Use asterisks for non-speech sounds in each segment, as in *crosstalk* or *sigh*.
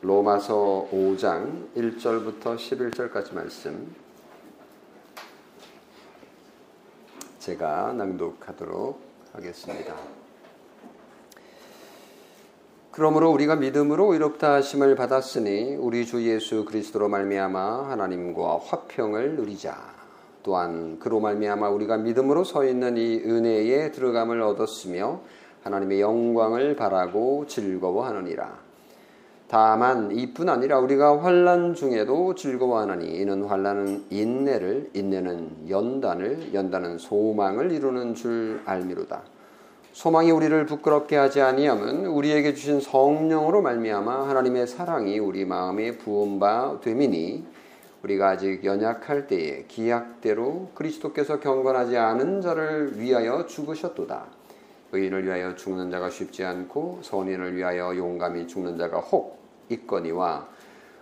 로마서 5장 1절부터 11절까지 말씀 제가 낭독하도록 하겠습니다. 그러므로 우리가 믿음으로 의롭다 하심을 받았으니 우리 주 예수 그리스도로 말미암아 하나님과 화평을 누리자. 또한 그로 말미암아 우리가 믿음으로 서 있는 이 은혜에 들어감을 얻었으며 하나님의 영광을 바라고 즐거워하느니라. 다만 이뿐 아니라 우리가 환란 중에도 즐거워하나니 이는 환란은 인내를 인내는 연단을 연단은 소망을 이루는 줄 알미로다. 소망이 우리를 부끄럽게 하지 아니함은 우리에게 주신 성령으로 말미암아 하나님의 사랑이 우리 마음에 부은 바 됨이니 우리가 아직 연약할 때에 기약대로 그리스도께서 경건하지 않은 자를 위하여 죽으셨도다. 의인을 위하여 죽는 자가 쉽지 않고 선인을 위하여 용감히 죽는 자가 혹 있거니와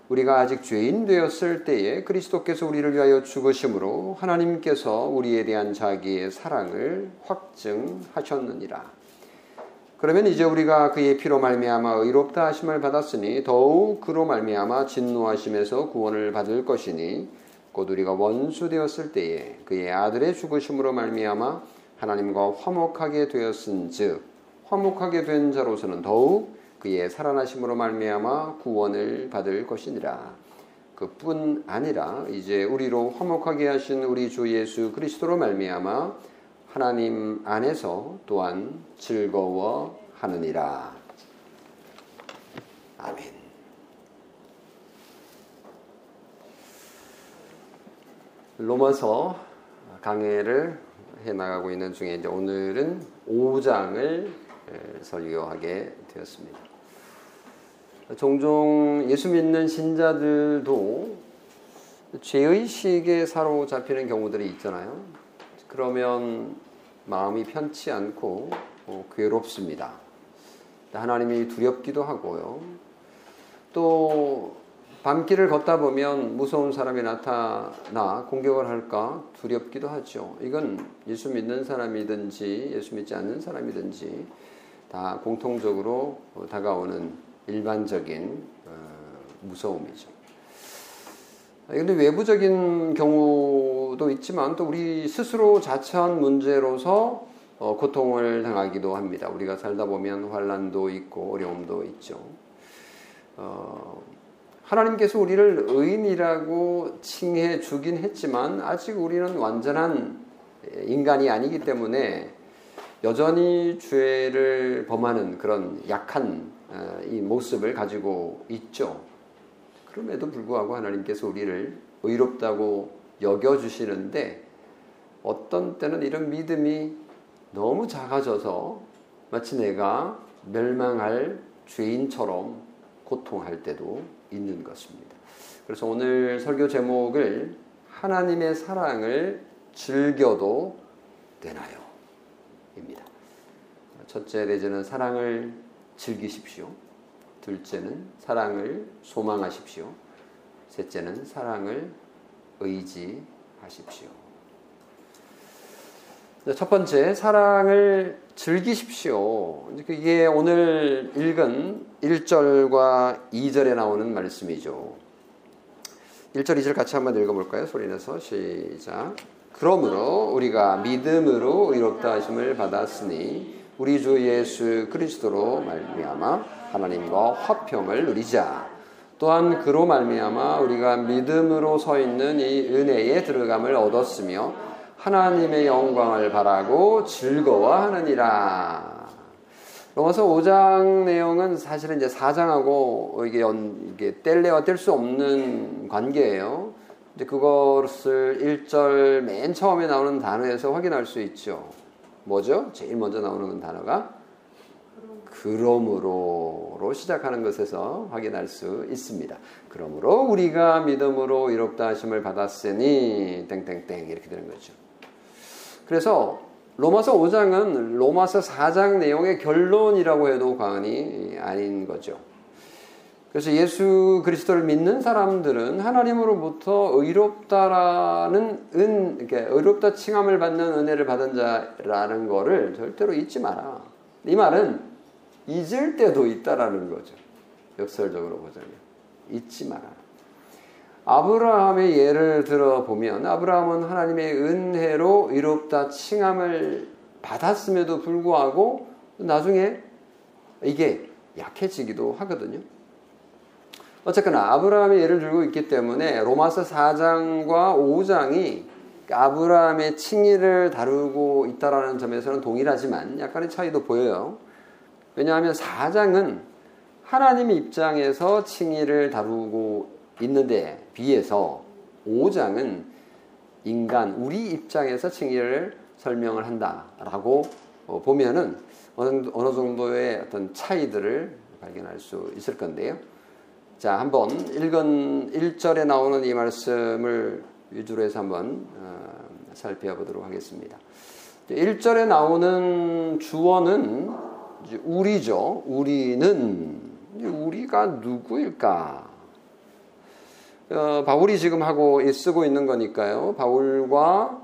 우리가 아직 죄인 되었을 때에 그리스도께서 우리를 위하여 죽으심으로 하나님께서 우리에 대한 자기의 사랑을 확증하셨느니라. 그러면 이제 우리가 그의 피로 말미암아 의롭다 하심을 받았으니 더욱 그로 말미암아 진노하심에서 구원을 받을 것이니 곧 우리가 원수 되었을 때에 그의 아들의 죽으심으로 말미암아 하나님과 화목하게 되었은즉 화목하게 된 자로서는 더욱 그의 살아나심으로 말미암아 구원을 받을 것이니라. 그뿐 아니라 이제 우리로 화목하게 하신 우리 주 예수 그리스도로 말미암아 하나님 안에서 또한 즐거워하느니라. 아멘. 로마서 강해를 해 나가고 있는 중에 이제 오늘은 5장을 설교하게 되었습니다. 종종 예수 믿는 신자들도 죄의식에 사로잡히는 경우들이 있잖아요. 그러면 마음이 편치 않고 어, 괴롭습니다. 하나님이 두렵기도 하고요. 또 밤길을 걷다 보면 무서운 사람이 나타나 공격을 할까 두렵기도 하죠. 이건 예수 믿는 사람이든지 예수 믿지 않는 사람이든지 다 공통적으로 다가오는 일반적인 어, 무서움이죠. 근데 외부적인 경우도 있지만 또 우리 스스로 자처한 문제로서 어, 고통을 당하기도 합니다. 우리가 살다 보면 환란도 있고 어려움도 있죠. 어, 하나님께서 우리를 의인이라고 칭해 주긴 했지만 아직 우리는 완전한 인간이 아니기 때문에 여전히 죄를 범하는 그런 약한 어, 이 모습을 가지고 있죠. 그럼에도 불구하고 하나님께서 우리를 의롭다고 여겨주시는데 어떤 때는 이런 믿음이 너무 작아져서 마치 내가 멸망할 죄인처럼 고통할 때도 있는 것입니다. 그래서 오늘 설교 제목을 하나님의 사랑을 즐겨도 되나요? 입니다. 첫째 내지는 사랑을 즐기십시오. 둘째는 사랑을 소망하십시오. 셋째는 사랑을 의지하십시오. 첫 번째, 사랑을 즐기십시오. 이게 오늘 읽은 1절과 2절에 나오는 말씀이죠. 1절, 2절 같이 한번 읽어볼까요? 소리내서 시작. 그러므로 우리가 믿음으로 의롭다 하심을 받았으니 우리 주 예수 그리스도로 말미암아 하나님과 화평을 누리자. 또한 그로 말미암아 우리가 믿음으로 서 있는 이 은혜에 들어감을 얻었으며 하나님의 영광을 바라고 즐거워하느니라. 로마서 5장 내용은 사실은 이제 4장하고 이게, 연, 이게 뗄래야 뗄 수 없는 관계예요. 이제 그것을 1절 맨 처음에 나오는 단어에서 확인할 수 있죠. 뭐죠? 제일 먼저 나오는 단어가 그러므로로 시작하는 것에서 확인할 수 있습니다. 그러므로 우리가 믿음으로 이롭다 하심을 받았으니 땡땡땡 이렇게 되는 거죠. 그래서 로마서 5장은 로마서 4장 내용의 결론이라고 해도 과언이 아닌 거죠. 그래서 예수 그리스도를 믿는 사람들은 하나님으로부터 의롭다라는 은, 이렇게 의롭다 칭함을 받는 은혜를 받은 자라는 거를 절대로 잊지 마라. 이 말은 잊을 때도 있다라는 거죠. 역설적으로 보자면 잊지 마라. 아브라함의 예를 들어 보면 아브라함은 하나님의 은혜로 의롭다 칭함을 받았음에도 불구하고 나중에 이게 약해지기도 하거든요. 어쨌거나 아브라함의 예를 들고 있기 때문에 로마서 4장과 5장이 아브라함의 칭의를 다루고 있다라는 점에서는 동일하지만 약간의 차이도 보여요. 왜냐하면 4장은 하나님 입장에서 칭의를 다루고 있는데 비해서 5장은 인간 우리 입장에서 칭의를 설명을 한다라고 보면은 어느, 어느 정도의 어떤 차이들을 발견할 수 있을 건데요. 자, 한번 읽은 1절에 나오는 이 말씀을 위주로 해서 한번 어, 살펴보도록 하겠습니다. 1절에 나오는 주어는 우리죠. 우리는 우리가 누구일까? 어, 바울이 지금 하고 쓰고 있는 거니까요. 바울과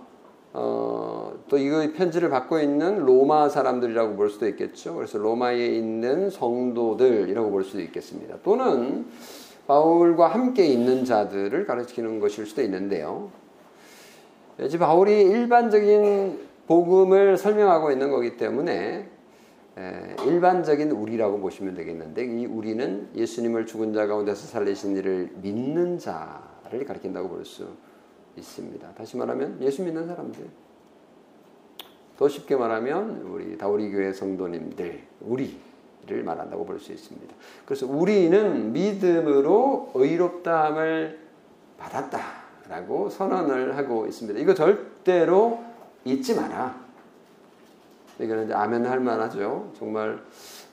어, 또 이거 편지를 받고 있는 로마 사람들이라고 볼 수도 있겠죠. 그래서 로마에 있는 성도들이라고 볼 수도 있겠습니다. 또는 바울과 함께 있는 자들을 가르치는 것일 수도 있는데요. 지금 바울이 일반적인 복음을 설명하고 있는 거기 때문에 일반적인 우리라고 보시면 되겠는데 이 우리는 예수님을 죽은 자 가운데서 살리신 이를 믿는 자를 가리킨다고 볼수 있습니다. 다시 말하면 예수 믿는 사람들. 더 쉽게 말하면 우리 다우리 교회 성도님들 우리를 말한다고 볼 수 있습니다. 그래서 우리는 믿음으로 의롭다함을 받았다라고 선언을 하고 있습니다. 이거 절대로 잊지 마라. 이거는 이제 아멘 할 만하죠. 정말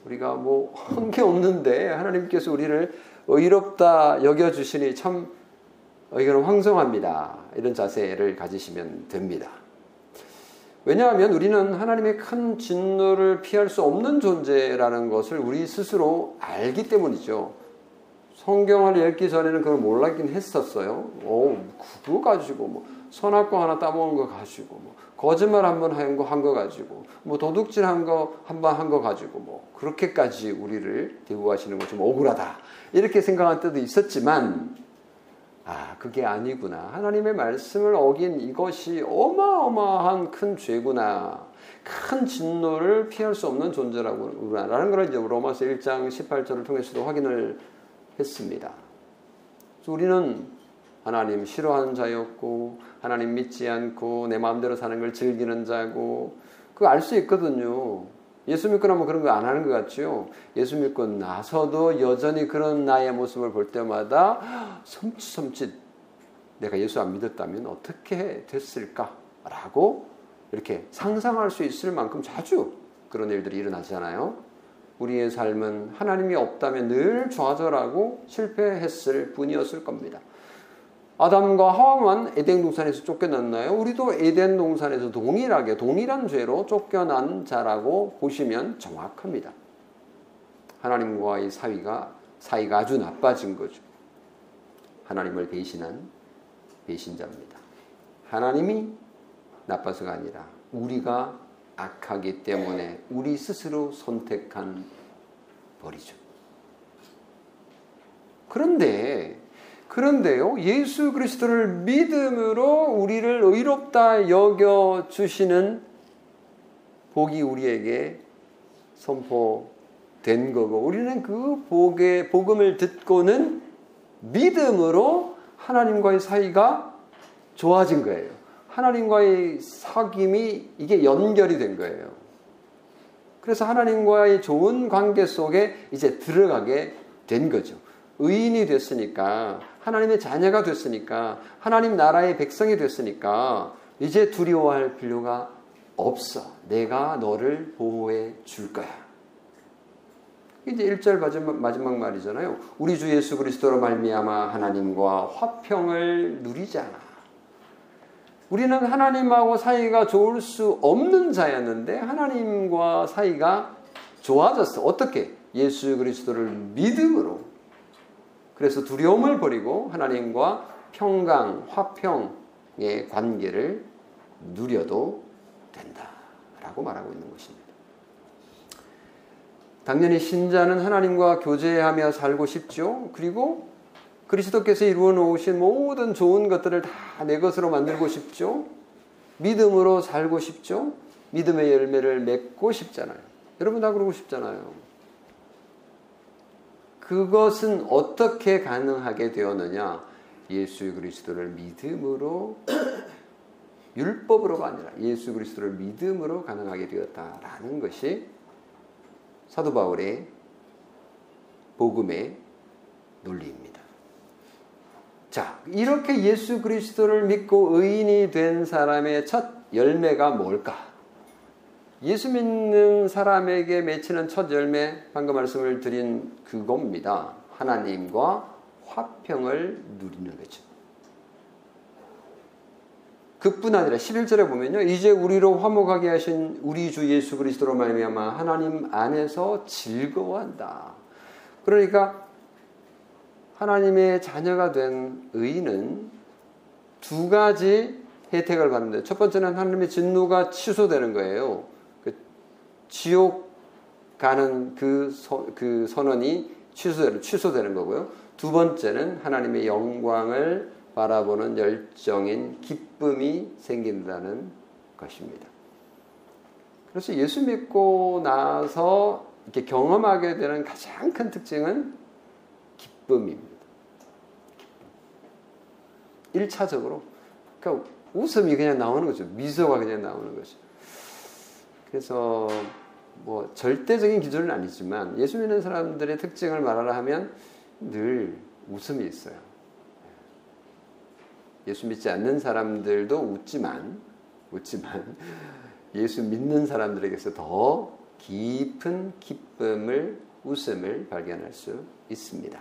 우리가 뭐 한 게 없는데 하나님께서 우리를 의롭다 여겨 주시니 참 이거는 황송합니다. 이런 자세를 가지시면 됩니다. 왜냐하면 우리는 하나님의 큰 진노를 피할 수 없는 존재라는 것을 우리 스스로 알기 때문이죠. 성경을 읽기 전에는 그걸 몰랐긴 했었어요. 오, 그거 가지고 뭐 선악과 하나 따먹은 거 가지고 뭐 거짓말 한 번 한 거 한 거 가지고 뭐 도둑질 한 거 한 번 한 거 가지고 뭐 그렇게까지 우리를 대우하시는 거 좀 억울하다 이렇게 생각한 때도 있었지만 아 그게 아니구나 하나님의 말씀을 어긴 이것이 어마어마한 큰 죄구나 큰 진노를 피할 수 없는 존재라고라는 걸 이제 로마서 1장 18절을 통해서도 확인을 했습니다. 우리는 하나님 싫어하는 자였고 하나님 믿지 않고 내 마음대로 사는 걸 즐기는 자고 그거 알 수 있거든요. 예수 믿고 나면 그런 거 안 하는 것 같죠. 예수 믿고 나서도 여전히 그런 나의 모습을 볼 때마다 섬찟섬찟 내가 예수 안 믿었다면 어떻게 됐을까라고 이렇게 상상할 수 있을 만큼 자주 그런 일들이 일어나잖아요. 우리의 삶은 하나님이 없다면 늘 좌절하고 실패했을 뿐이었을 겁니다. 아담과 하와만 에덴 동산에서 쫓겨났나요? 우리도 에덴 동산에서 동일하게 동일한 죄로 쫓겨난 자라고 보시면 정확합니다. 하나님과의 사이가 사이가 아주 나빠진 거죠. 하나님을 배신한 배신자입니다. 하나님이 나빠서가 아니라 우리가 악하기 때문에 우리 스스로 선택한 벌이죠. 그런데 그런데요, 예수 그리스도를 믿음으로 우리를 의롭다 여겨 주시는 복이 우리에게 선포된 거고, 우리는 그 복의 복음을 듣고는 믿음으로 하나님과의 사이가 좋아진 거예요. 하나님과의 사귐이 이게 연결이 된 거예요. 그래서 하나님과의 좋은 관계 속에 이제 들어가게 된 거죠. 의인이 됐으니까 하나님의 자녀가 됐으니까 하나님 나라의 백성이 됐으니까 이제 두려워할 필요가 없어. 내가 너를 보호해 줄 거야. 이제 1절 마지막, 마지막 말이잖아요. 우리 주 예수 그리스도로 말미암아 하나님과 화평을 누리잖아. 우리는 하나님하고 사이가 좋을 수 없는 자였는데 하나님과 사이가 좋아졌어. 어떻게? 예수 그리스도를 믿음으로 그래서 두려움을 버리고 하나님과 평강, 화평의 관계를 누려도 된다 라고 말하고 있는 것입니다. 당연히 신자는 하나님과 교제하며 살고 싶죠. 그리고 그리스도께서 이루어 놓으신 모든 좋은 것들을 다 내 것으로 만들고 싶죠. 믿음으로 살고 싶죠. 믿음의 열매를 맺고 싶잖아요. 여러분 다 그러고 싶잖아요. 그것은 어떻게 가능하게 되었느냐? 예수 그리스도를 믿음으로 *clears throat* 율법으로가 아니라 예수 그리스도를 믿음으로 가능하게 되었다라는 것이 사도 바울의 복음의 논리입니다. 자, 이렇게 예수 그리스도를 믿고 의인이 된 사람의 첫 열매가 뭘까? 예수 믿는 사람에게 맺히는 첫 열매, 방금 말씀을 드린 그겁니다. 하나님과 화평을 누리는 거죠. 그뿐 아니라 11절에 보면요. 이제 우리로 화목하게 하신 우리 주 예수 그리스도로 말미암아 하나님 안에서 즐거워한다. 그러니까 하나님의 자녀가 된 의인은 두 가지 혜택을 받는데 첫 번째는 하나님의 진노가 취소되는 거예요. 그 지옥 가는 그, 서, 그 선언이 취소되는, 취소되는 거고요. 두 번째는 하나님의 영광을 바라보는 열정인 기쁨이 생긴다는 것입니다. 그래서 예수 믿고 나서 이렇게 경험하게 되는 가장 큰 특징은 기쁨입니다. 1차적으로. 그러니까 웃음이 그냥 나오는 거죠. 미소가 그냥 나오는 거죠. 그래서 뭐 절대적인 기준은 아니지만 예수 믿는 사람들의 특징을 말하라 하면 늘 웃음이 있어요. 예수 믿지 않는 사람들도 웃지만 웃지만 예수 믿는 사람들에게서 더 깊은 기쁨을 웃음을 발견할 수 있습니다.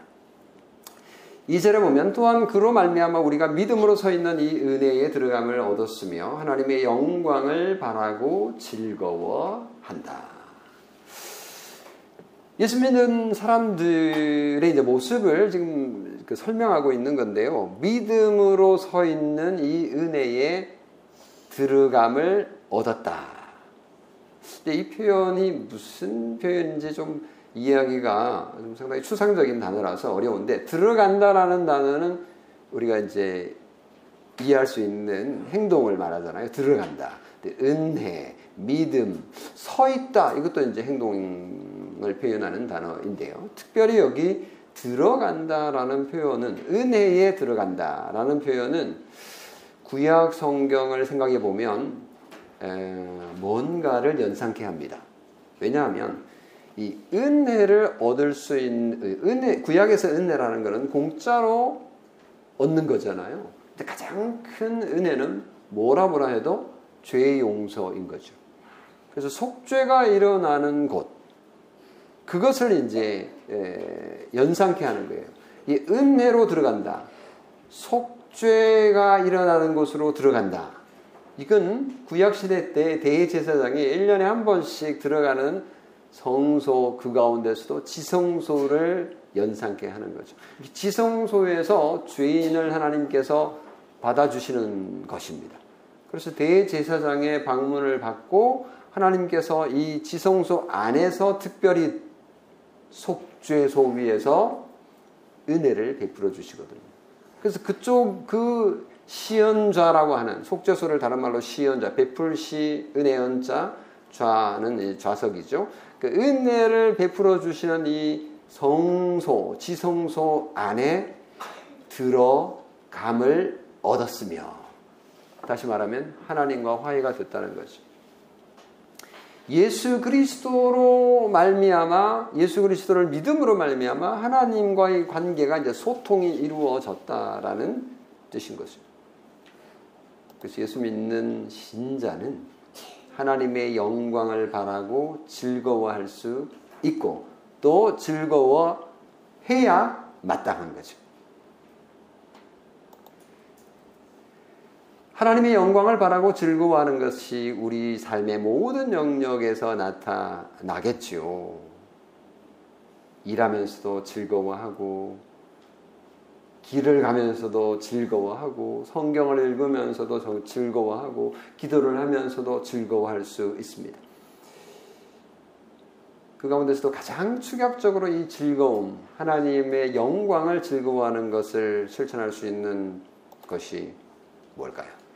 이절에 보면 또한 그로 말미암아 우리가 믿음으로 서 있는 이 은혜에 들어감을 얻었으며 하나님의 영광을 바라고 즐거워한다. 예수 믿는 사람들의 이제 모습을 지금 그 설명하고 있는 건데요. 믿음으로 서 있는 이 은혜에 들어감을 얻었다. 이 표현이 무슨 표현인지 좀 이야기가 좀 상당히 추상적인 단어라서 어려운데 들어간다라는 단어는 우리가 이제 이해할 수 있는 행동을 말하잖아요. 들어간다. 은혜, 믿음, 서 있다. 이것도 이제 행동 을 표현하는 단어인데요. 특별히 여기 들어간다라는 표현은 은혜에 들어간다라는 표현은 구약 성경을 생각해 보면 뭔가를 연상케 합니다. 왜냐하면 이 은혜를 얻을 수 있는 은혜 구약에서 은혜라는 것은 공짜로 얻는 거잖아요. 근데 가장 큰 은혜는 뭐라 뭐라 해도 죄의 용서인 거죠. 그래서 속죄가 일어나는 곳 그것을 이제 연상케 하는 거예요. 이 은혜로 들어간다. 속죄가 일어나는 곳으로 들어간다. 이건 구약시대 때 대제사장이 1년에 한 번씩 들어가는 성소 그 가운데서도 지성소를 연상케 하는 거죠. 지성소에서 죄인을 하나님께서 받아주시는 것입니다. 그래서 대제사장의 방문을 받고 하나님께서 이 지성소 안에서 특별히 속죄소 위에서 은혜를 베풀어 주시거든요. 그래서 그쪽 그 시연자라고 하는 속죄소를 다른 말로 시연자, 베풀시 은혜연자, 좌는 좌석이죠. 그 은혜를 베풀어 주시는 이 성소, 지성소 안에 들어감을 얻었으며 다시 말하면 하나님과 화해가 됐다는 거죠. 예수 그리스도로 말미암아 예수 그리스도를 믿음으로 말미암아 하나님과의 관계가 이제 소통이 이루어졌다라는 뜻인 것입니다. 그래서 예수 믿는 신자는 하나님의 영광을 바라고 즐거워할 수 있고 또 즐거워해야 마땅한 거죠. 하나님의 영광을 바라고 즐거워하는 것이 우리 삶의 모든 영역에서 나타나겠죠. 일하면서도 즐거워하고, 길을 가면서도 즐거워하고 성경을 읽으면서도 즐거워하고 기도를 하면서도 즐거워할 수 있습니다. 그 가운데서도 가장 충격적으로 이 즐거움, 하나님의 영광을 즐거워하는 것을 실천할 수 있는 것이 뭘까요?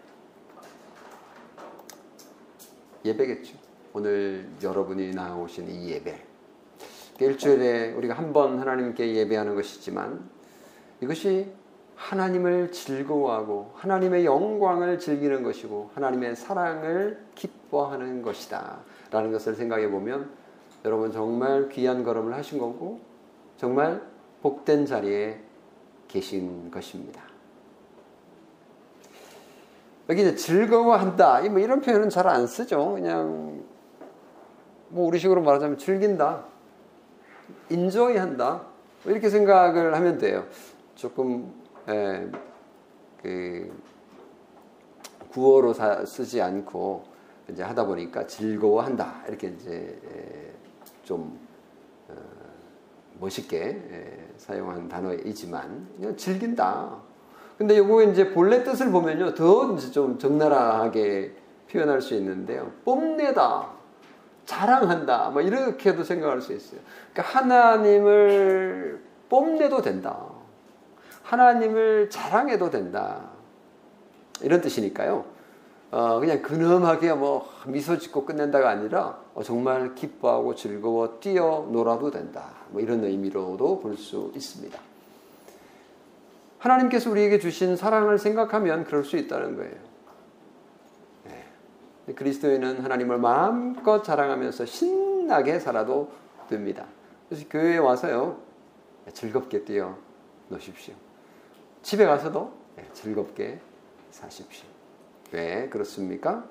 예배겠죠. 오늘 여러분이 나오신 이 예배. 일주일에 우리가 한 번 하나님께 예배하는 것이지만 이것이 하나님을 즐거워하고 하나님의 영광을 즐기는 것이고 하나님의 사랑을 기뻐하는 것이다. 라는 것을 생각해 보면 여러분 정말 귀한 걸음을 하신 거고 정말 복된 자리에 계신 것입니다. 여기 이제 즐거워한다. 뭐 이런 표현은 잘 안 쓰죠. 그냥 뭐 우리식으로 말하자면 즐긴다. 인조이 한다. 뭐 이렇게 생각을 하면 돼요. 조금 에, 그 구어로 사, 쓰지 않고 이제 하다 보니까 즐거워한다. 이렇게 이제 좀 어, 멋있게 에, 사용한 단어이지만 그냥 즐긴다. 근데 요거 이제 본래 뜻을 보면요. 더 이제 좀 적나라하게 표현할 수 있는데요. 뽐내다. 자랑한다. 뭐 이렇게도 생각할 수 있어요. 그러니까 하나님을 뽐내도 된다. 하나님을 자랑해도 된다. 이런 뜻이니까요. 어, 그냥 근엄하게 뭐 미소 짓고 끝낸다가 아니라 어, 정말 기뻐하고 즐거워 뛰어 놀아도 된다. 뭐 이런 의미로도 볼 수 있습니다. 하나님께서 우리에게 주신 사랑을 생각하면 그럴 수 있다는 거예요. 네. 그리스도인은 하나님을 마음껏 자랑하면서 신나게 살아도 됩니다. 그래서 교회에 와서요, 즐겁게 뛰어 노십시오. 집에 가서도 네, 즐겁게 사십시오. 왜 그렇습니까?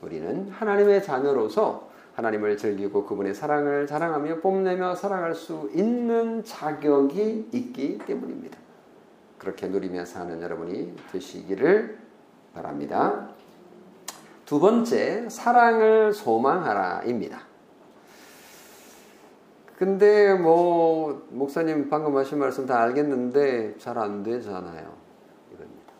우리는 하나님의 자녀로서 하나님을 즐기고 그분의 사랑을 자랑하며 뽐내며 살아갈 수 있는 자격이 있기 때문입니다. 그렇게 누리며 사는 여러분이 되시기를 바랍니다. 두 번째, 사랑을 소망하라입니다. 근데 뭐, 목사님 방금 하신 말씀 다 알겠는데 잘 안 되잖아요. 이겁니다.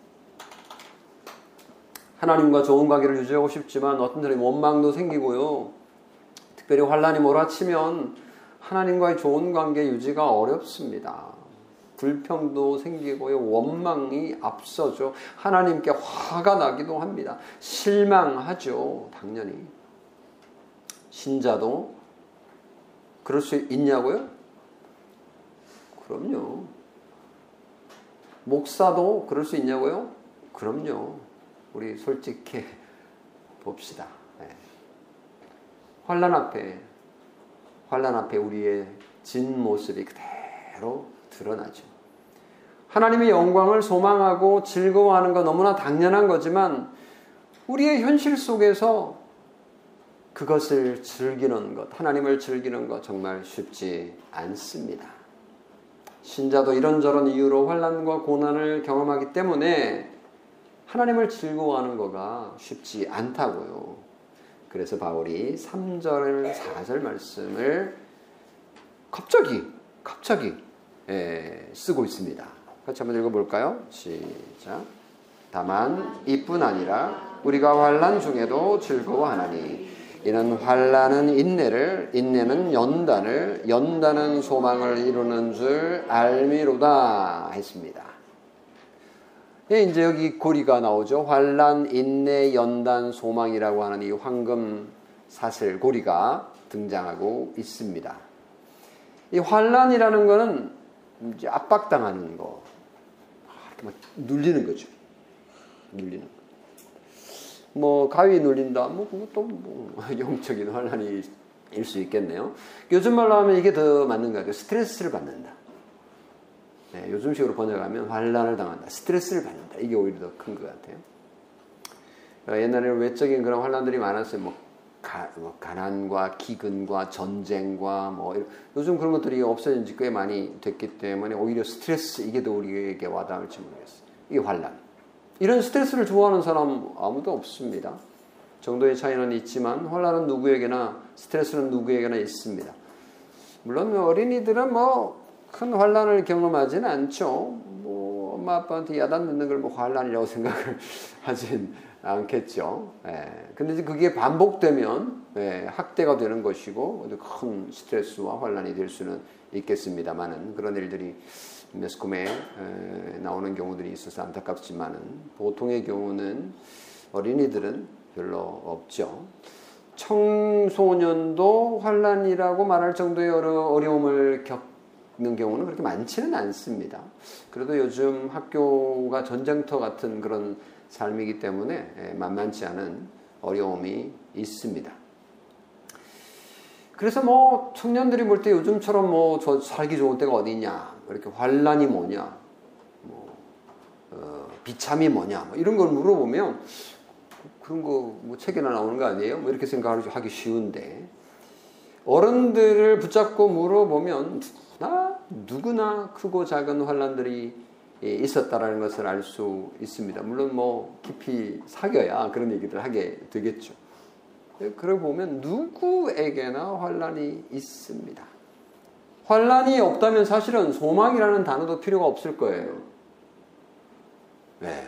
하나님과 좋은 관계를 유지하고 싶지만 어떤 사람이 원망도 생기고요. 특별히 환란이 몰아치면 하나님과의 좋은 관계 유지가 어렵습니다. 불평도 생기고요. 원망이 앞서죠. 하나님께 화가 나기도 합니다. 실망하죠. 당연히. 신자도 그럴 수 있냐고요? 그럼요. 목사도 그럴 수 있냐고요? 그럼요. 우리 솔직히 봅시다. 네. 환란 앞에 환란 앞에 우리의 진 모습이 그대로 드러나죠. 하나님의 영광을 소망하고 즐거워하는 건 너무나 당연한 거지만 우리의 현실 속에서 그것을 즐기는 것, 하나님을 즐기는 것 정말 쉽지 않습니다. 신자도 이런저런 이유로 환란과 고난을 경험하기 때문에 하나님을 즐거워하는 거가 쉽지 않다고요. 그래서 바울이 3절, 4절 말씀을 갑자기, 갑자기 예, 쓰고 있습니다. 같이 한번 읽어볼까요? 시작. 다만 이뿐 아니라 우리가 환란 중에도 즐거워하나니 이는 환란은 인내를 인내는 연단을 연단은 소망을 이루는 줄 알미로다 했습니다. 예, 이제 여기 고리가 나오죠. 환란, 인내, 연단, 소망이라고 하는 이 황금 사슬 고리가 등장하고 있습니다. 이 환란이라는 것은 이제 압박당하는 거. 이렇게 막 눌리는 거죠. 눌리는 거. 뭐 가위 눌린다. 뭐 그것도 뭐 *laughs* 영적인 환란이 일수 있겠네요. 요즘 말로 하면 이게 더 맞는 것 같아요. 스트레스를 받는다. 네, 요즘식으로 번역하면 환란을 당한다. 스트레스를 받는다. 이게 오히려 더 큰 것 같아요. 어, 옛날에는 외적인 그런 환란들이 많았어요. 뭐 가, 뭐 가난과 기근과 전쟁과 뭐 요즘 그런 것들이 없어진 지 꽤 많이 됐기 때문에 오히려 스트레스 이게 더 우리에게 와닿을지 모르겠어요. 이게 환란. 이런 스트레스를 좋아하는 사람 아무도 없습니다. 정도의 차이는 있지만 환란은 누구에게나 스트레스는 누구에게나 있습니다. 물론 어린이들은 뭐 큰 환란을 경험하지는 않죠. 뭐 엄마 아빠한테 야단 듣는 걸 뭐 환란이라고 *laughs* 생각을 하진 않겠죠. 예. 근데 이제 그게 반복되면 예, 학대가 되는 것이고 큰 스트레스와 환란이 될 수는 있겠습니다만은 그런 일들이 매스컴에 나오는 경우들이 있어서 안타깝지만은 보통의 경우는 어린이들은 별로 없죠. 청소년도 환란이라고 말할 정도의 어려움을 겪는 경우는 그렇게 많지는 않습니다. 그래도 요즘 학교가 전쟁터 같은 그런 삶이기 때문에 만만치 않은 어려움이 있습니다. 그래서 뭐 청년들이 볼 때 요즘처럼 뭐 저 살기 좋은 때가 어디 냐 이렇게 환란이 뭐냐, 뭐 어, 비참이 뭐냐, 뭐 이런 걸 물어보면 그런 거 뭐 책에나 나오는 거 아니에요? 뭐 이렇게 생각하기 쉬운데 어른들을 붙잡고 물어보면 누구나 누구나 크고 작은 환란들이 있었다라는 것을 알 수 있습니다. 물론 뭐 깊이 사겨야 그런 얘기를 하게 되겠죠. 그러고 보면 누구에게나 환란이 있습니다. 환란이 없다면 사실은 소망이라는 단어도 필요가 없을 거예요. 네.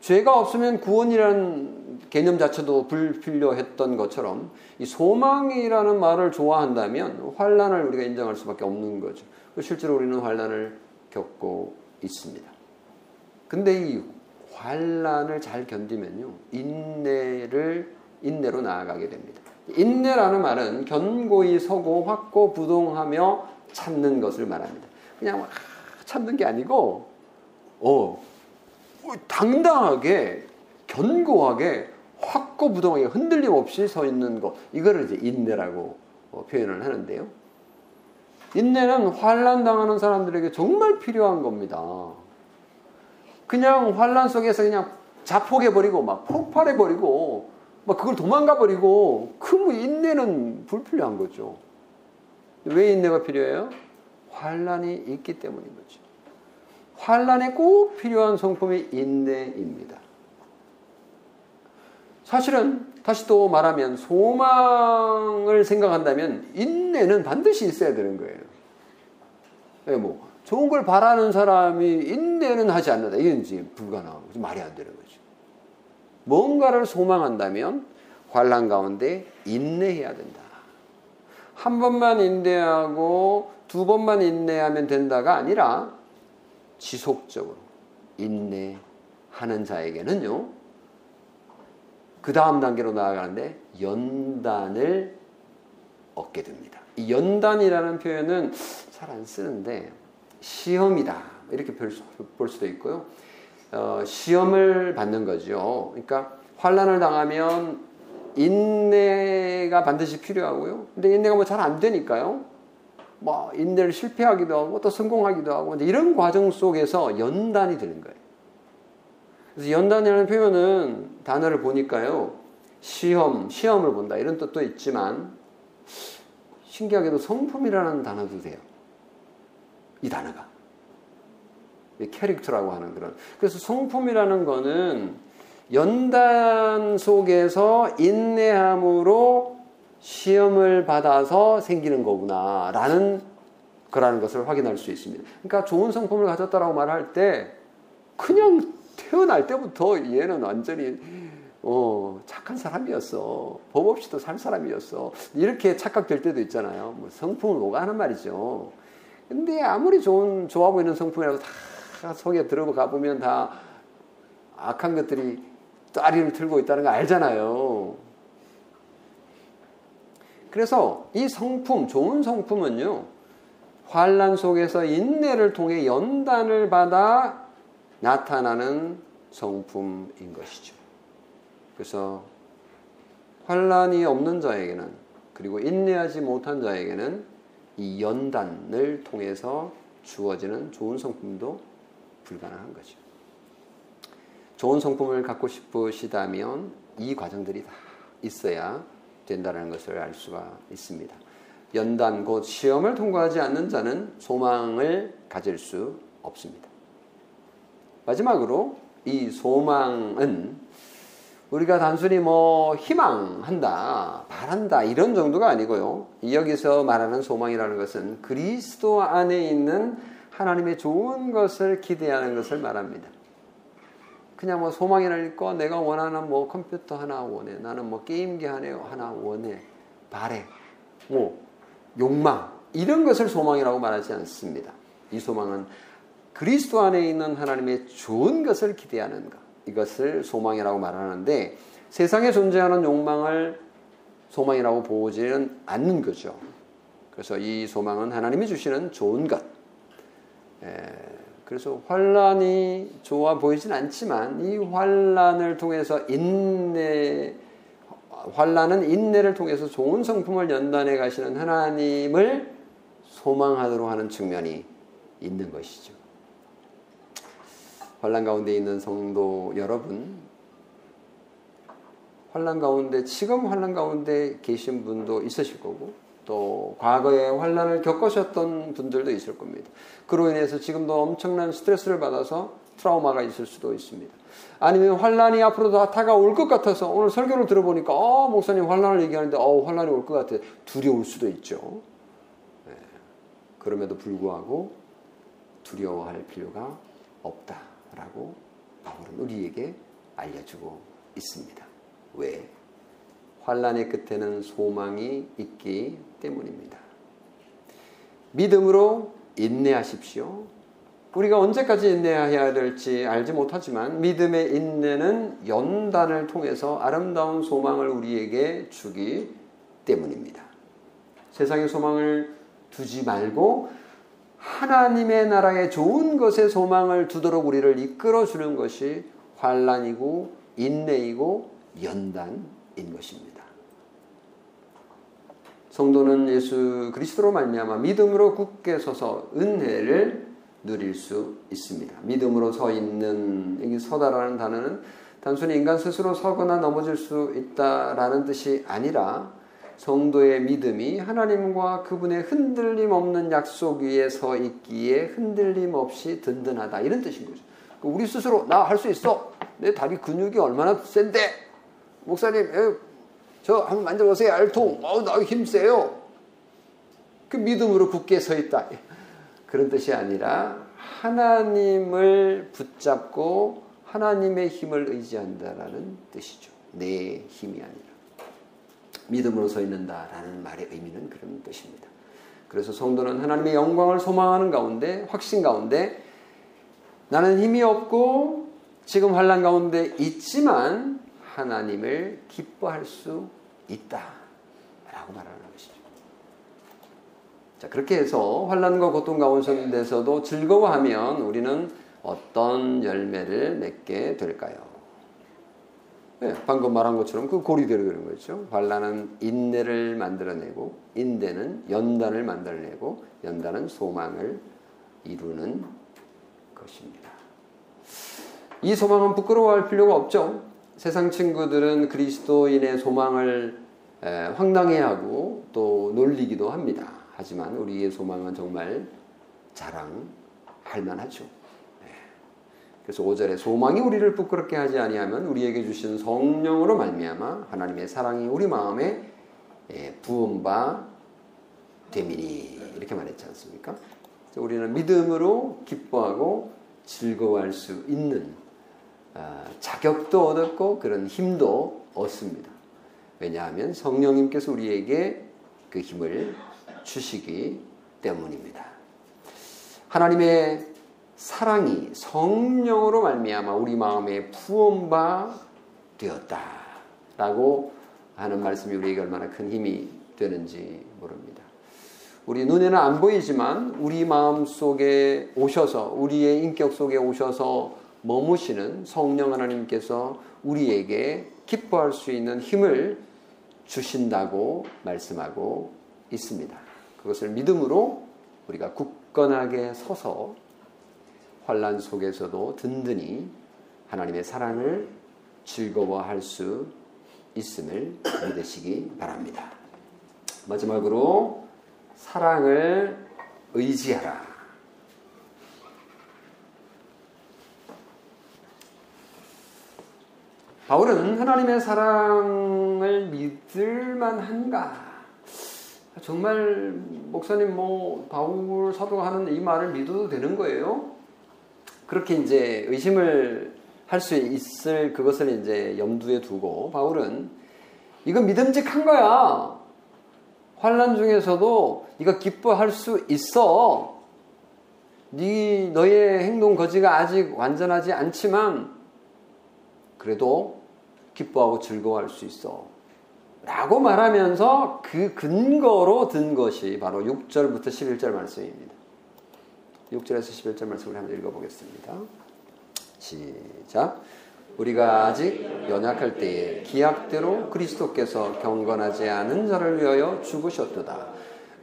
죄가 없으면 구원이라는 개념 자체도 불필요했던 것처럼 이 소망이라는 말을 좋아한다면 환란을 우리가 인정할 수밖에 없는 거죠. 실제로 우리는 환란을 겪고 있습니다. 근데 이 환란을 잘 견디면요 인내를 인내로 나아가게 됩니다. 인내라는 말은 견고히 서고 확고 부동하며 참는 것을 말합니다. 그냥 참는 게 아니고 어 당당하게 견고하게 확고 부동하게 흔들림 없이 서 있는 것 이거를 이제 인내라고 어, 표현을 하는데요. 인내는 환란 당하는 사람들에게 정말 필요한 겁니다. 그냥 환란 속에서 그냥 자폭해 버리고 막 폭발해 버리고 막 그걸 도망가 버리고 그뭐 인내는 불필요한 거죠. 왜 인내가 필요해요? 환란이 있기 때문인 거죠. 환란에 꼭 필요한 성품이 인내입니다. 사실은 다시 또 말하면 소망을 생각한다면 인내는 반드시 있어야 되는 거예요. 네, 뭐 좋은 걸 바라는 사람이 인내는 하지 않는다. 이건 이제 불가능하고 말이 안 되는 거죠. 뭔가를 소망한다면 환란 가운데 인내해야 된다. 한 번만 인내하고 두 번만 인내하면 된다가 아니라 지속적으로 인내하는 자에게는요. 그 다음 단계로 나아가는데 연단을 얻게 됩니다. 이 연단이라는 표현은 잘 안 쓰는데 시험이다 이렇게 볼 수도 있고요. 어, 시험을 받는 거죠. 그러니까 환란을 당하면 인내가 반드시 필요하고요. 근데 인내가 뭐 잘 안 되니까요. 뭐 인내를 실패하기도 하고 또 성공하기도 하고 이런 과정 속에서 연단이 되는 거예요. 그래서 연단이라는 표현은 단어를 보니까요. 시험, 시험을 본다 이런 뜻도 있지만 신기하게도 성품이라는 단어도 돼요. 이 단어가. 캐릭터라고 하는 그런. 그래서 성품이라는 거는 연단 속에서 인내함으로 시험을 받아서 생기는 거구나 라는 거라는 것을 확인할 수 있습니다. 그러니까 좋은 성품을 가졌다라고 말할 때 그냥 태어날 때부터 얘는 완전히 어, 착한 사람이었어. 법 없이도 살 사람이었어. 이렇게 착각될 때도 있잖아요. 뭐 성품을 뭐가 하는 말이죠. 근데 아무리 좋은, 좋아 보이는 성품이라도 다 속에 들어가 보면 다 악한 것들이 따리를 틀고 있다는 거 알잖아요. 그래서 이 성품, 좋은 성품은요, 환란 속에서 인내를 통해 연단을 받아 나타나는 성품인 것이죠. 그래서 환란이 없는 자에게는 그리고 인내하지 못한 자에게는 이 연단을 통해서 주어지는 좋은 성품도 불가능한 거죠. 좋은 성품을 갖고 싶으시다면 이 과정들이 다 있어야 된다는 것을 알 수가 있습니다. 연단 곧 시험을 통과하지 않는 자는 소망을 가질 수 없습니다. 마지막으로 이 소망은 우리가 단순히 뭐 희망한다, 바란다 이런 정도가 아니고요. 여기서 말하는 소망이라는 것은 그리스도 안에 있는 하나님의 좋은 것을 기대하는 것을 말합니다. 그냥 뭐 소망이나 읽고 내가 원하는 뭐 컴퓨터 하나 원해. 나는 뭐 게임기 하나 원해. 바래. 뭐 욕망 이런 것을 소망이라고 말하지 않습니다. 이 소망은 그리스도 안에 있는 하나님의 좋은 것을 기대하는 것. 이것을 소망이라고 말하는데 세상에 존재하는 욕망을 소망이라고 보지는 않는 거죠. 그래서 이 소망은 하나님이 주시는 좋은 것. 그래서 환란이 좋아 보이진 않지만 이 환란을 통해서 인내 환란은 인내를 통해서 좋은 성품을 연단해 가시는 하나님을 소망하도록 하는 측면이 있는 것이죠. 환란 가운데 있는 성도 여러분, 환란 가운데 지금 환란 가운데 계신 분도 있으실 거고 또 과거에 환란을 겪으셨던 분들도 있을 겁니다. 그로 인해서 지금도 엄청난 스트레스를 받아서 트라우마가 있을 수도 있습니다. 아니면 환란이 앞으로 다 다가올 것 같아서 오늘 설교를 들어보니까 어, 목사님 환란을 얘기하는데 어, 환란이 올 것 같아 두려울 수도 있죠. 네. 그럼에도 불구하고 두려워할 필요가 없다 라고 바울은 우리에게 알려주고 있습니다. 왜? 환란의 끝에는 소망이 있기 때문입니다. 믿음으로 인내하십시오. 우리가 언제까지 인내해야 될지 알지 못하지만 믿음의 인내는 연단을 통해서 아름다운 소망을 우리에게 주기 때문입니다. 세상의 소망을 두지 말고 하나님의 나라의 좋은 것에 소망을 두도록 우리를 이끌어 주는 것이 환란이고 인내이고 연단인 것입니다. 성도는 예수 그리스도로 말미암아 믿음으로 굳게 서서 은혜를 누릴 수 있습니다. 믿음으로 서 있는 여기 서다라는 단어는 단순히 인간 스스로 서거나 넘어질 수 있다라는 뜻이 아니라 성도의 믿음이 하나님과 그분의 흔들림 없는 약속 위에 서 있기에 흔들림 없이 든든하다 이런 뜻인 거죠. 우리 스스로 나 할 수 있어. 내 다리 근육이 얼마나 센데 목사님 저 한번 만져보세요 알통. 어우 나 힘 세요. 그 믿음으로 굳게 서 있다. *laughs* 그런 뜻이 아니라 하나님을 붙잡고 하나님의 힘을 의지한다라는 뜻이죠. 내 힘이 아니라. 믿음으로 서 있는다라는 말의 의미는 그런 뜻입니다. 그래서 성도는 하나님의 영광을 소망하는 가운데, 확신 가운데 나는 힘이 없고 지금 환란 가운데 있지만 하나님을 기뻐할 수 있다라고 말하는 자, 그렇게 해서 환란과 고통 가운데서도 즐거워하면 우리는 어떤 열매를 맺게 될까요? 네, 방금 말한 것처럼 그 고리대로 되는 거죠. 환란은 인내를 만들어내고 인내는 연단을 만들어내고 연단은 소망을 이루는 것입니다. 이 소망은 부끄러워할 필요가 없죠. 세상 친구들은 그리스도인의 소망을 황당해하고 또 놀리기도 합니다. 하지만 우리의 소망은 정말 자랑할 만하죠. 네. 그래서 5절에 소망이 우리를 부끄럽게 하지 아니하면 우리에게 주신 성령으로 말미암아 하나님의 사랑이 우리 마음에 예, 부음바 되미니 이렇게 말했지 않습니까? 우리는 믿음으로 기뻐하고 즐거워할 수 있는 아, 자격도 얻었고 그런 힘도 얻습니다. 왜냐하면 성령님께서 우리에게 그 힘을 주시기 때문입니다. 하나님의 사랑이 성령으로 말미암아 우리 마음에 부음바 되었다라고 하는 말씀이 우리에게 얼마나 큰 힘이 되는지 모릅니다. 우리 눈에는 안 보이지만 우리 마음 속에 오셔서 우리의 인격 속에 오셔서 머무시는 성령 하나님께서 우리에게 기뻐할 수 있는 힘을 주신다고 말씀하고 있습니다. 그것을 믿음으로 우리가 굳건하게 서서 환란 속에서도 든든히 하나님의 사랑을 즐거워할 수 있음을 믿으시기 바랍니다. 마지막으로 사랑을 의지하라. 바울은 하나님의 사랑을 믿을 만 한가? 정말 목사님 뭐 바울 사도가 하는 이 말을 믿어도 되는 거예요? 그렇게 이제 의심을 할 수 있을 그것을 이제 염두에 두고 바울은 이거 믿음직한 거야. 환란 중에서도 이거 기뻐할 수 있어. 네 너의 행동 거지가 아직 완전하지 않지만 그래도 기뻐하고 즐거워할 수 있어. 라고 말하면서 그 근거로 든 것이 바로 6절부터 11절 말씀입니다. 6절에서 11절 말씀을 한번 읽어보겠습니다. 시작. 우리가 아직 연약할 때에 기약대로 그리스도께서 경건하지 않은 자를 위하여 죽으셨도다.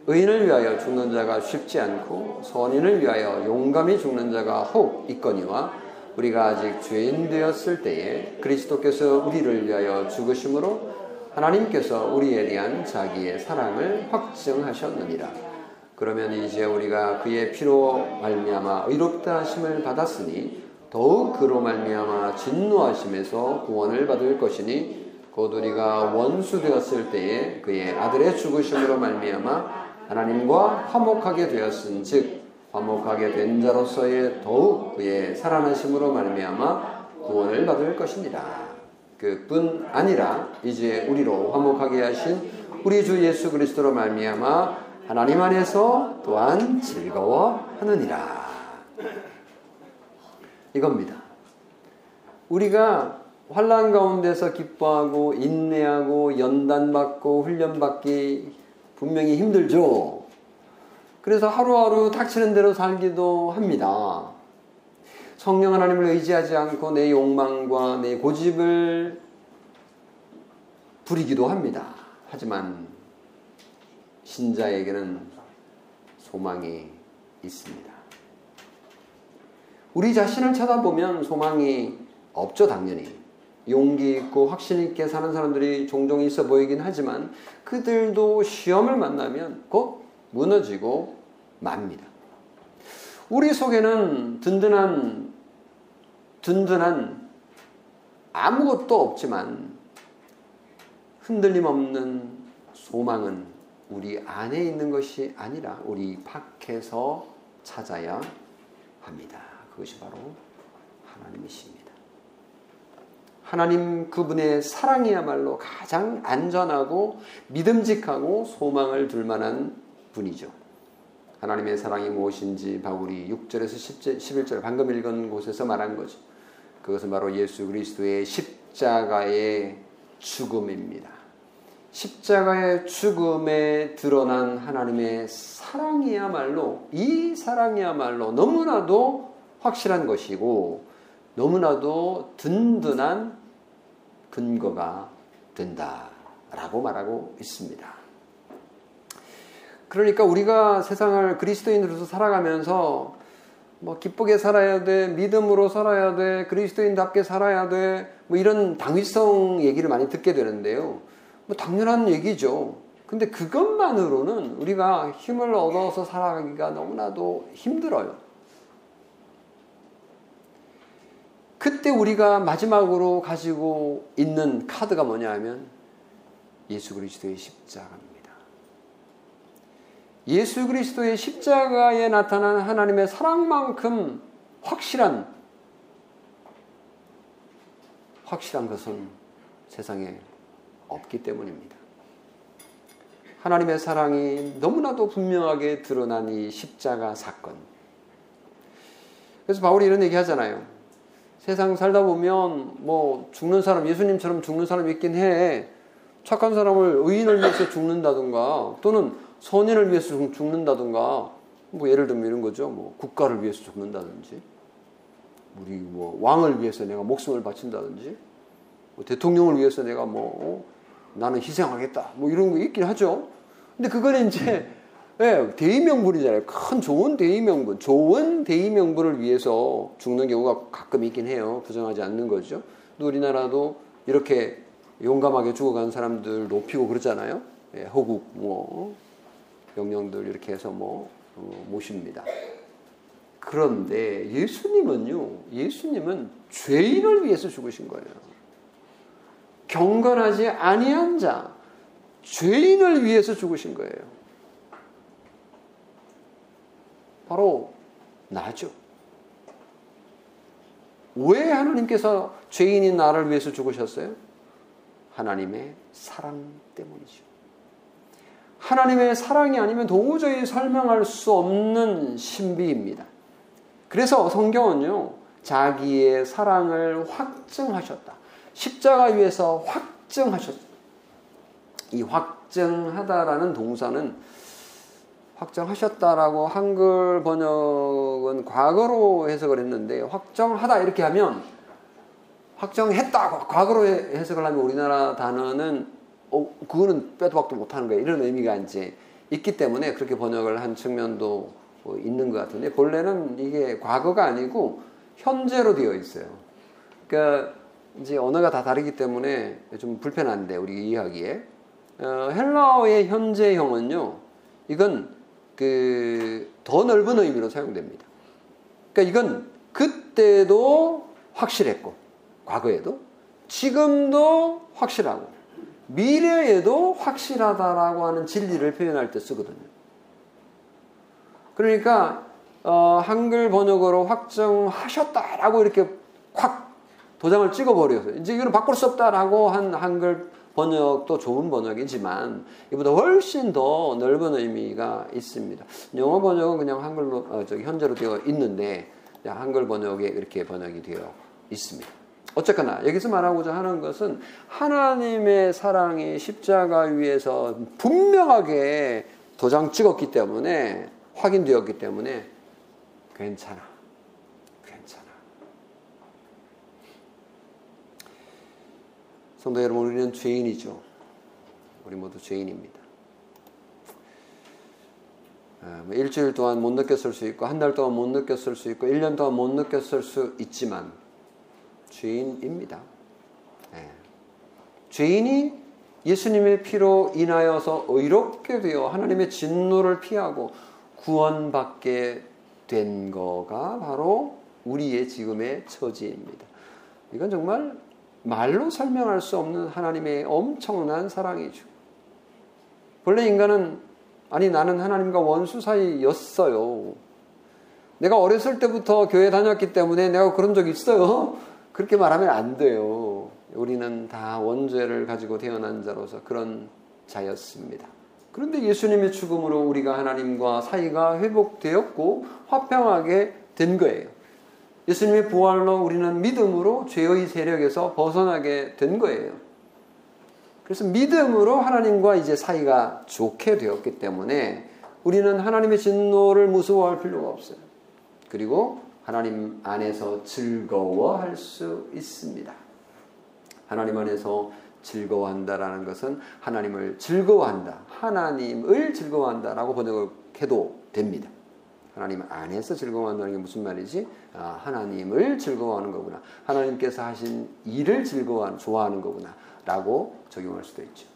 의인을 위하여 죽는 자가 쉽지 않고 선인을 위하여 용감히 죽는 자가 혹 있거니와 우리가 아직 죄인 되었을 때에 그리스도께서 우리를 위하여 죽으심으로 하나님께서 우리에 대한 자기의 사랑을 확증하셨느니라. 그러면 이제 우리가 그의 피로 말미암아 의롭다 하심을 받았으니 더욱 그로 말미암아 진노하심에서 구원을 받을 것이니 곧 우리가 원수 되었을 때에 그의 아들의 죽으심으로 말미암아 하나님과 화목하게 되었은즉 화목하게 된 자로서의 더욱 그의 살아나심으로 말미암아 구원을 받을 것입니다. 그뿐 아니라 이제 우리로 화목하게 하신 우리 주 예수 그리스도로 말미암아 하나님 안에서 또한 즐거워하느니라. 이겁니다. 우리가 환란 가운데서 기뻐하고 인내하고 연단받고 훈련받기 분명히 힘들죠. 그래서 하루하루 닥치는 대로 살기도 합니다. 성령 하나님을 의지하지 않고 내 욕망과 내 고집을 부리기도 합니다. 하지만 신자에게는 소망이 있습니다. 우리 자신을 쳐다보면 소망이 없죠, 당연히. 용기 있고 확신 있게 사는 사람들이 종종 있어 보이긴 하지만 그들도 시험을 만나면 곧 무너지고 맙니다. 우리 속에는 든든한 든든한 아무것도 없지만 흔들림 없는 소망은 우리 안에 있는 것이 아니라 우리 밖에서 찾아야 합니다. 그것이 바로 하나님이십니다. 하나님 그분의 사랑이야말로 가장 안전하고 믿음직하고 소망을 둘 만한 분이죠. 하나님의 사랑이 무엇인지 바울이 6절에서 11절 방금 읽은 곳에서 말한 거죠. 그것은 바로 예수 그리스도의 십자가의 죽음입니다. 십자가의 죽음에 드러난 하나님의 사랑이야말로 이 사랑이야말로 너무나도 확실한 것이고 너무나도 든든한 근거가 된다라고 말하고 있습니다. 그러니까 우리가 세상을 그리스도인으로서 살아가면서 뭐 기쁘게 살아야 돼, 믿음으로 살아야 돼, 그리스도인답게 살아야 돼, 뭐 이런 당위성 얘기를 많이 듣게 되는데요. 뭐 당연한 얘기죠. 근데 그것만으로는 우리가 힘을 얻어서 살아가기가 너무나도 힘들어요. 그때 우리가 마지막으로 가지고 있는 카드가 뭐냐 하면 예수 그리스도의 십자가입니다. 예수 그리스도의 십자가에 나타난 하나님의 사랑만큼 확실한 확실한 것은 세상에 없기 때문입니다. 하나님의 사랑이 너무나도 분명하게 드러난 이 십자가 사건. 그래서 바울이 이런 얘기 하잖아요. 세상 살다 보면 뭐 죽는 사람, 예수님처럼 죽는 사람 있긴 해. 착한 사람을 의인을 위해서 죽는다든가 또는 선인을 위해서 죽는다든가 뭐 예를 들면 이런 거죠. 뭐 국가를 위해서 죽는다든지 우리 뭐 왕을 위해서 내가 목숨을 바친다든지 뭐 대통령을 위해서 내가 뭐 어? 나는 희생하겠다 뭐 이런 거 있긴 하죠. 근데 그거는 이제 네, 대의명분이잖아요. 큰 좋은 대의명분, 좋은 대의명분을 위해서 죽는 경우가 가끔 있긴 해요. 부정하지 않는 거죠. 우리나라도 이렇게 용감하게 죽어간 사람들 높이고 그러잖아요. 예, 허국, 뭐, 영령들 이렇게 해서 뭐, 어, 모십니다. 그런데 예수님은요, 예수님은 죄인을 위해서 죽으신 거예요. 경건하지 아니한 자, 죄인을 위해서 죽으신 거예요. 바로 나죠. 왜 하나님께서 죄인인 나를 위해서 죽으셨어요? 하나님의 사랑 때문이죠. 하나님의 사랑이 아니면 도저히 설명할 수 없는 신비입니다. 그래서 성경은요, 자기의 사랑을 확증하셨다. 십자가 위에서 확증하셨다. 이 확증하다라는 동사는 확정하셨다라고 한글 번역은 과거로 해석을 했는데 확정하다 이렇게 하면 확정했다 과거로 해석을 하면 우리나라 단어는 어, 그거는 빼도 박도 못하는 거예요 이런 의미가 이제 있기 때문에 그렇게 번역을 한 측면도 뭐 있는 것 같은데 본래는 이게 과거가 아니고 현재로 되어 있어요. 그러니까 이제 언어가 다 다르기 때문에 좀 불편한데 우리 이해하기에 어, 헬라어의 현재형은요 이건 그 더 넓은 의미로 사용됩니다. 그러니까 이건 그때도 확실했고 과거에도 지금도 확실하고 미래에도 확실하다라고 하는 진리를 표현할 때 쓰거든요. 그러니까 어, 한글 번역으로 확정하셨다라고 이렇게 확 도장을 찍어버려서 이제 이거는 바꿀 수 없다라고 한 한글 번역도 좋은 번역이지만 이보다 훨씬 더 넓은 의미가 있습니다. 영어 번역은 그냥 한글로 어, 저기 현재로 되어 있는데 한글 번역에 이렇게 번역이 되어 있습니다. 어쨌거나 여기서 말하고자 하는 것은 하나님의 사랑이 십자가 위에서 분명하게 도장 찍었기 때문에 확인되었기 때문에 괜찮아. 성도 여러분, 우리는 죄인이죠. 우리 모두 죄인입니다. 아, 뭐 일주일 동안 못 느꼈을 수 있고, 한 달 동안 못 느꼈을 수 있고, 1년 동안 못 느꼈을 수 있지만, 죄인입니다. 네. 죄인이 예수님의 피로 인하여서 의롭게 되어 하나님의 진노를 피하고 구원받게 된 거가 바로 우리의 지금의 처지입니다. 이건 정말 말로 설명할 수 없는 하나님의 엄청난 사랑이죠. 본래 인간은 아니 나는 하나님과 원수 사이였어요. 내가 어렸을 때부터 교회 다녔기 때문에 내가 그런 적 있어요. *laughs* 그렇게 말하면 안 돼요. 우리는 다 원죄를 가지고 태어난 자로서 그런 자였습니다. 그런데 예수님의 죽음으로 우리가 하나님과 사이가 회복되었고 화평하게 된 거예요. 예수님의 부활로 우리는 믿음으로 죄의 세력에서 벗어나게 된 거예요. 그래서 믿음으로 하나님과 이제 사이가 좋게 되었기 때문에 우리는 하나님의 진노를 무서워할 필요가 없어요. 그리고 하나님 안에서 즐거워할 수 있습니다. 하나님 안에서 즐거워한다라는 것은 하나님을 즐거워한다. 하나님을 즐거워한다라고 번역을 해도 됩니다. 하나님 안에서 즐거워한다는 게 무슨 말이지? 아, 하나님을 즐거워하는 거구나. 하나님께서 하신 일을 즐거워하는, 좋아하는 거구나. 라고 적용할 수도 있죠.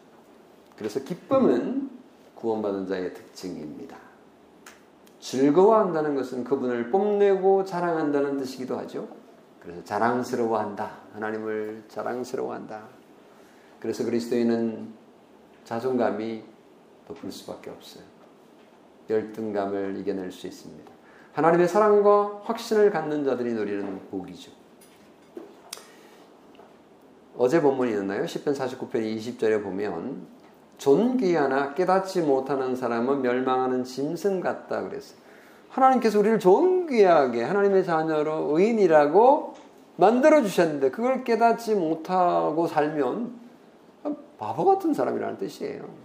그래서 기쁨은 구원받은 자의 특징입니다. 즐거워한다는 것은 그분을 뽐내고 자랑한다는 뜻이기도 하죠. 그래서 자랑스러워한다. 하나님을 자랑스러워한다. 그래서 그리스도인은 자존감이 높을 수밖에 없어요. 열등감을 이겨낼 수 있습니다. 하나님의 사랑과 확신을 갖는 자들이 누리는 복이죠. 어제 본문이었나요? 10편 49편 20절에 보면 존귀하나 깨닫지 못하는 사람은 멸망하는 짐승 같다 그랬어요. 하나님께서 우리를 존귀하게 하나님의 자녀로 의인이라고 만들어 주셨는데 그걸 깨닫지 못하고 살면 바보 같은 사람이라는 뜻이에요.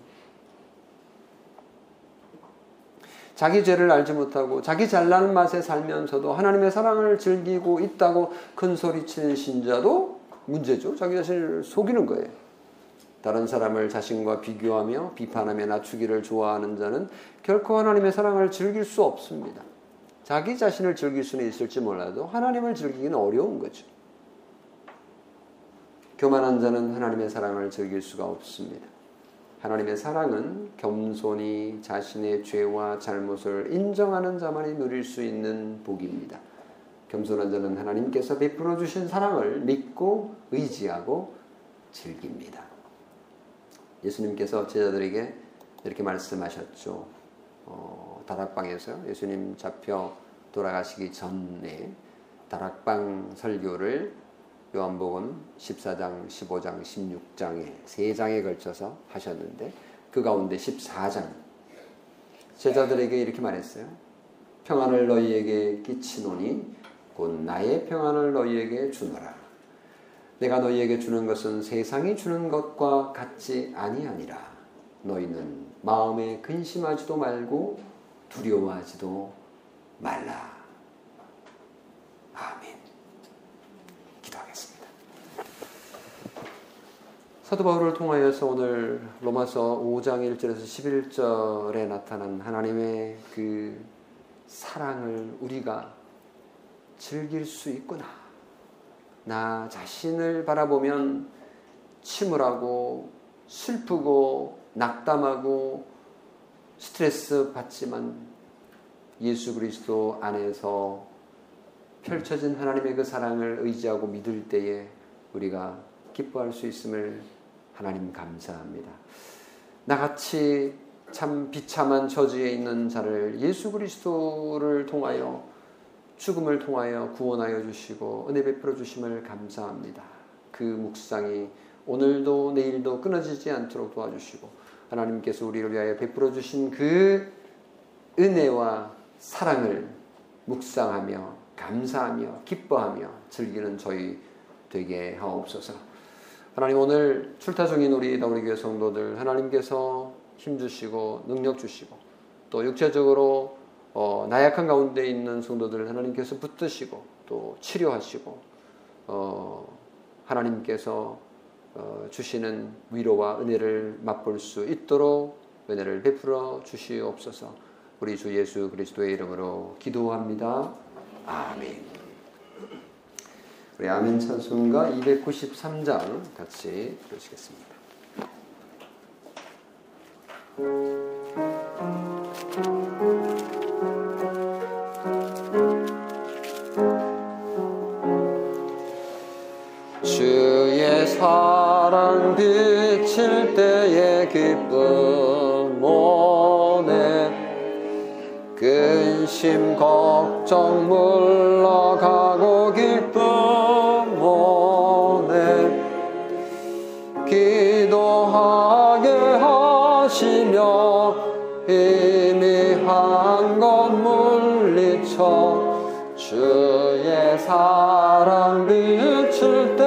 자기 죄를 알지 못하고 자기 잘나는 맛에 살면서도 하나님의 사랑을 즐기고 있다고 큰 소리치는 신자도 문제죠. 자기 자신을 속이는 거예요. 다른 사람을 자신과 비교하며 비판하며 낮추기를 좋아하는 자는 결코 하나님의 사랑을 즐길 수 없습니다. 자기 자신을 즐길 수는 있을지 몰라도 하나님을 즐기기는 어려운 거죠. 교만한 자는 하나님의 사랑을 즐길 수가 없습니다. 하나님의 사랑은 겸손히 자신의 죄와 잘못을 인정하는 자만이 누릴 수 있는 복입니다. 겸손한 자는 하나님께서 베풀어 주신 사랑을 믿고 의지하고 즐깁니다. 예수님께서 제자들에게 이렇게 말씀하셨죠. 어, 다락방에서 예수님 잡혀 돌아가시기 전에 다락방 설교를 요한복음 14장, 15장, 16장에 세 장에 걸쳐서 하셨는데 그 가운데 14장 제자들에게 이렇게 말했어요. 평안을 너희에게 끼치노니 곧 나의 평안을 너희에게 주노라. 내가 너희에게 주는 것은 세상이 주는 것과 같지 아니하니라. 너희는 마음에 근심하지도 말고 두려워하지도 말라. 아멘. 기도하겠습니다. 사도 바울을 통하여서 오늘 로마서 5장 1절에서 11절에 나타난 하나님의 그 사랑을 우리가 즐길 수 있구나. 나 자신을 바라보면 침울하고 슬프고 낙담하고 스트레스 받지만 예수 그리스도 안에서 펼쳐진 하나님의 그 사랑을 의지하고 믿을 때에 우리가 기뻐할 수 있음을 하나님 감사합니다. 나같이 참 비참한 저주에 있는 자를 예수 그리스도를 통하여 죽음을 통하여 구원하여 주시고 은혜 베풀어 주심을 감사합니다. 그 묵상이 오늘도 내일도 끊어지지 않도록 도와주시고 하나님께서 우리를 위하여 베풀어 주신 그 은혜와 사랑을 묵상하며 감사하며 기뻐하며 즐기는 저희 되게 하옵소서. 하나님 오늘 출타 중인 우리 다우리 교회 성도들 하나님께서 힘 주시고 능력 주시고 또 육체적으로 어, 나약한 가운데 있는 성도들 하나님께서 붙드시고 또 치료하시고 어, 하나님께서 어, 주시는 위로와 은혜를 맛볼 수 있도록 은혜를 베풀어 주시옵소서. 우리 주 예수 그리스도의 이름으로 기도합니다. 아멘. 우리 아멘 찬송가 293장 같이 부르시겠습니다. 주의 사랑 비칠 때의 기쁨 오네 근심 걱정 물러가 사랑 비출 때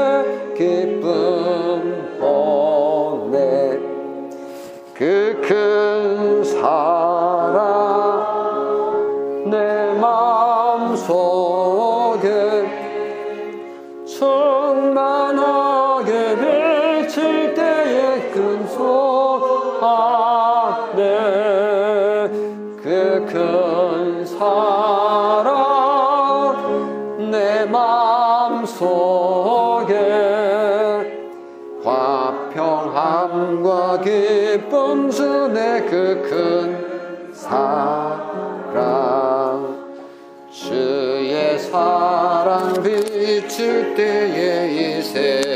비칠 때의 이 세상은